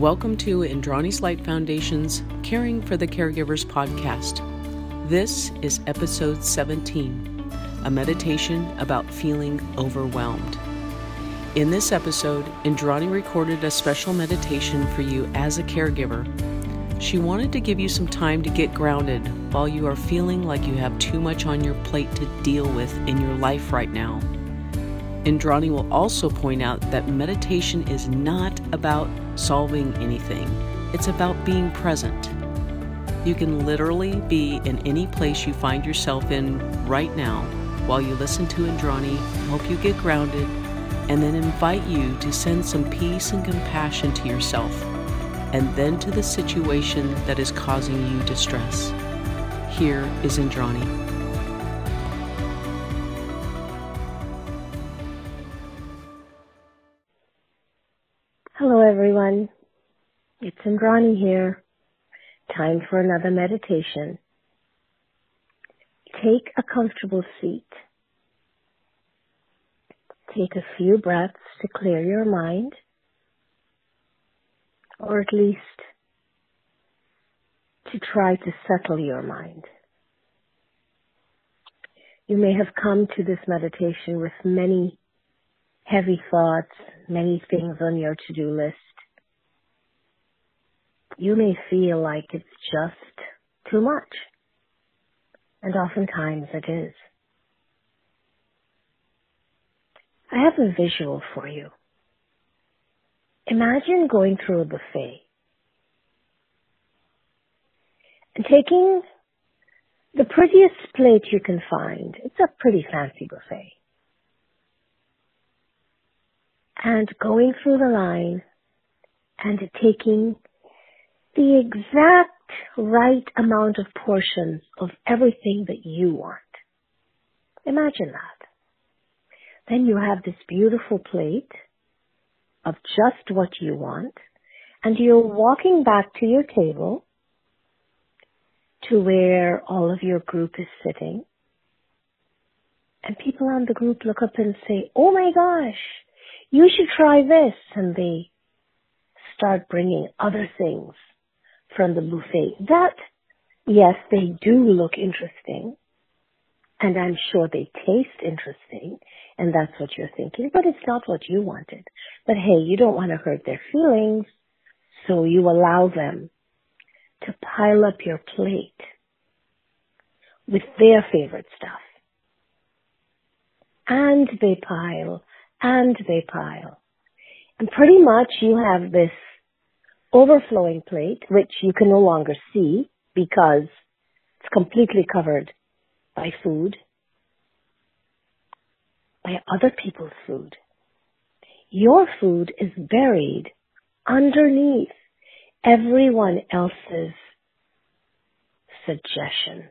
Welcome to Indrani's Light Foundation's Caring for the Caregivers podcast. This is episode 17, a meditation about feeling overwhelmed. In this episode, Indrani recorded a special meditation for you as a caregiver. She wanted to give you some time to get grounded while you are feeling like you have too much on your plate to deal with in your life right now. Indrani will also point out that meditation is not about solving anything, it's about being present. You can literally be in any place you find yourself in right now while you listen to Indrani help you get grounded and then invite you to send some peace and compassion to yourself and then to the situation that is causing you distress. Here is Indrani. Everyone. It's Indrani here. Time for another meditation. Take a comfortable seat. Take a few breaths to clear your mind, or at least to try to settle your mind. You may have come to this meditation with many heavy thoughts, many things on your to-do list. You may feel like it's just too much. And oftentimes it is. I have a visual for you. Imagine going through a buffet and taking the prettiest plate you can find. It's a pretty fancy buffet and going through the line and taking the exact right amount of portions of everything that you want. Imagine that. Then you have this beautiful plate of just what you want and you're walking back to your table to where all of your group is sitting and people on the group look up and say, Oh my gosh, you should try this. And they start bringing other things from the buffet that, yes, they do look interesting. And I'm sure they taste interesting. And that's what you're thinking, but it's not what you wanted. But hey, you don't want to hurt their feelings. So you allow them to pile up your plate with their favorite stuff. And they pile and they pile. And pretty much you have this overflowing plate, which you can no longer see because it's completely covered by food, by other people's food. Your food is buried underneath everyone else's suggestions.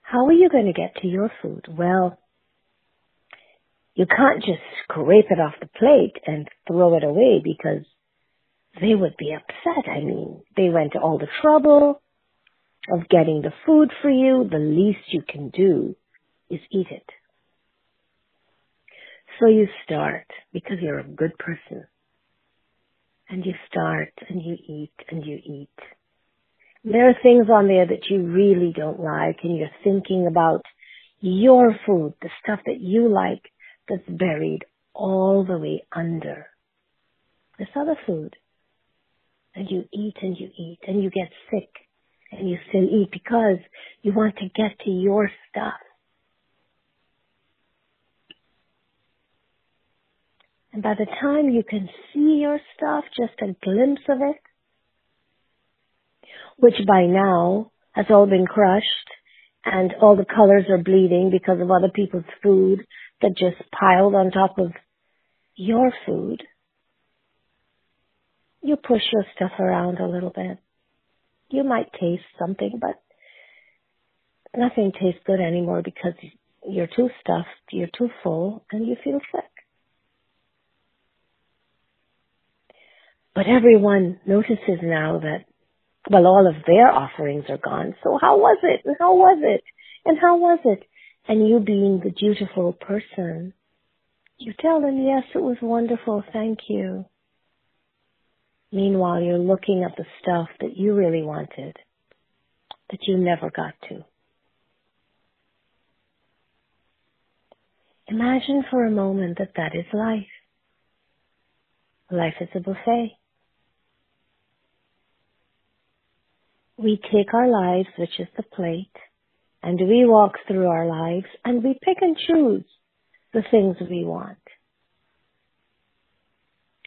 How are you going to get to your food? Well, you can't just scrape it off the plate and throw it away because they would be upset. I mean, they went to all the trouble of getting the food for you. The least you can do is eat it. So you start because you're a good person. And you start and you eat and you eat. There are things on there that you really don't like and you're thinking about your food, the stuff that you like that's buried all the way under this other food. And you eat and you eat and you get sick and you still eat because you want to get to your stuff. And by the time you can see your stuff, just a glimpse of it, which by now has all been crushed and all the colors are bleeding because of other people's food that just piled on top of your food, you push your stuff around a little bit. You might taste something, but nothing tastes good anymore because you're too stuffed, you're too full, and you feel sick. But everyone notices now that, well, all of their offerings are gone. So how was it? And how was it? And how was it? And you being the dutiful person, you tell them, yes, it was wonderful, thank you. Meanwhile, you're looking at the stuff that you really wanted, that you never got to. Imagine for a moment that that is life. Life is a buffet. We take our lives, which is the plate, and we walk through our lives and we pick and choose the things we want.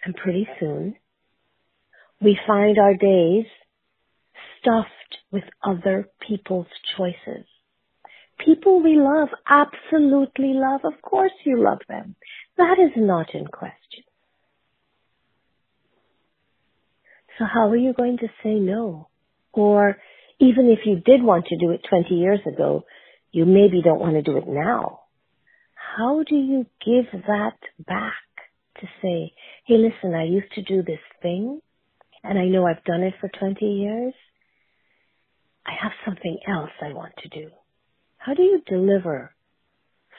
And pretty soon, we find our days stuffed with other people's choices. People we love, absolutely love, of course you love them. That is not in question. So how are you going to say no? Or even if you did want to do it 20 years ago, you maybe don't want to do it now. How do you give that back to say, hey, listen, I used to do this thing and I know I've done it for 20 years. I have something else I want to do. How do you deliver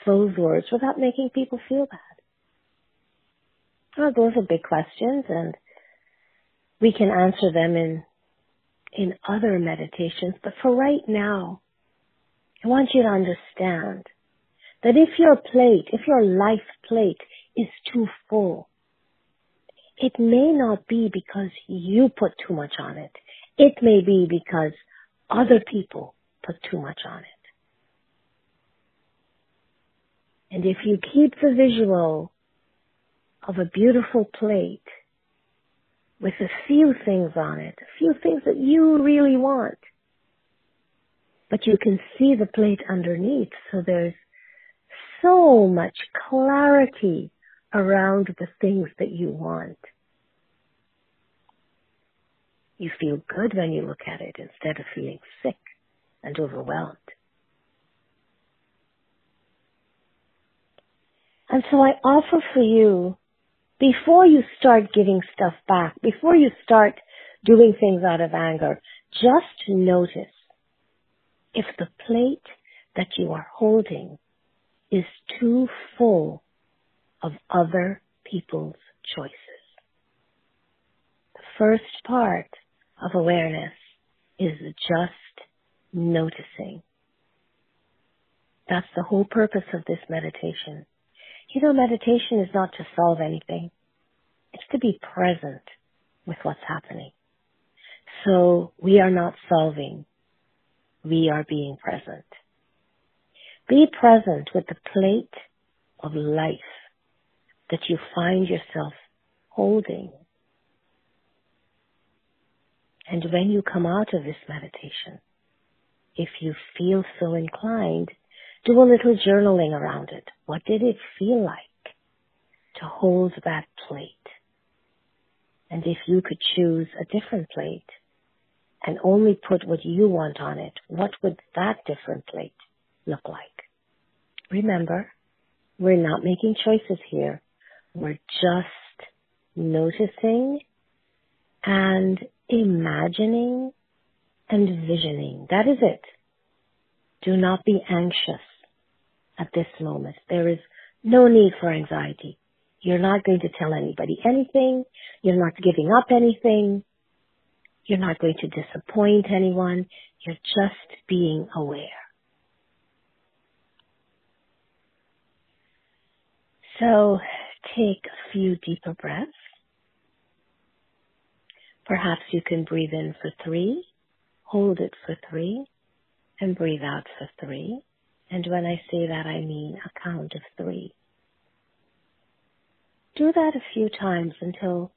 those words without making people feel bad? Well, those are big questions and we can answer them in in other meditations, but for right now, I want you to understand that if your plate, if your life plate is too full, it may not be because you put too much on it. It may be because other people put too much on it. And if you keep the visual of a beautiful plate with a few things on it, a few things that you really want. But you can see the plate underneath, so there's so much clarity around the things that you want. You feel good when you look at it instead of feeling sick and overwhelmed. And so I offer for you before you start giving stuff back, before you start doing things out of anger, just notice if the plate that you are holding is too full of other people's choices. The first part of awareness is just noticing. That's the whole purpose of this meditation you know, meditation is not to solve anything. It's to be present with what's happening. So we are not solving. We are being present. Be present with the plate of life that you find yourself holding. And when you come out of this meditation, if you feel so inclined, do a little journaling around it. What did it feel like to hold that plate? And if you could choose a different plate and only put what you want on it, what would that different plate look like? Remember, we're not making choices here. We're just noticing and imagining and visioning. That is it. Do not be anxious at this moment. There is no need for anxiety. You're not going to tell anybody anything. You're not giving up anything. You're not going to disappoint anyone. You're just being aware. So take a few deeper breaths. Perhaps you can breathe in for three, hold it for three, and breathe out for three. And when I say that, I mean a count of three. Do that a few times until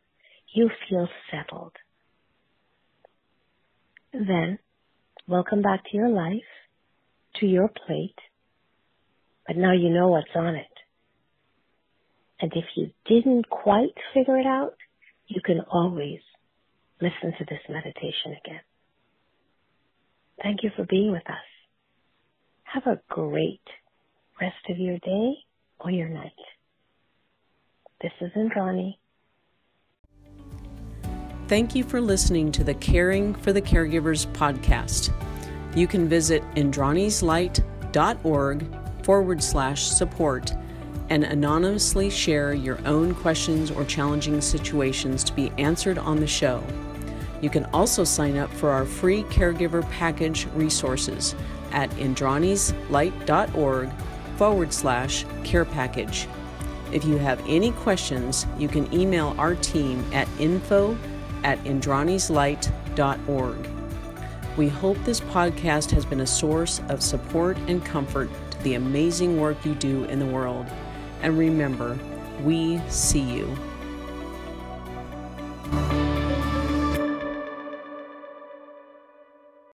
you feel settled. Then, welcome back to your life, to your plate, but now you know what's on it. And if you didn't quite figure it out, you can always listen to this meditation again. Thank you for being with us. Have a great rest of your day or your night. This is Indrani. Thank you for listening to the Caring for the Caregivers podcast. You can visit indranislight.org forward slash support and anonymously share your own questions or challenging situations to be answered on the show. You can also sign up for our free caregiver package resources at indranislight.org forward slash care package. If you have any questions, you can email our team at info at indranislight.org. We hope this podcast has been a source of support and comfort to the amazing work you do in the world. And remember, we see you.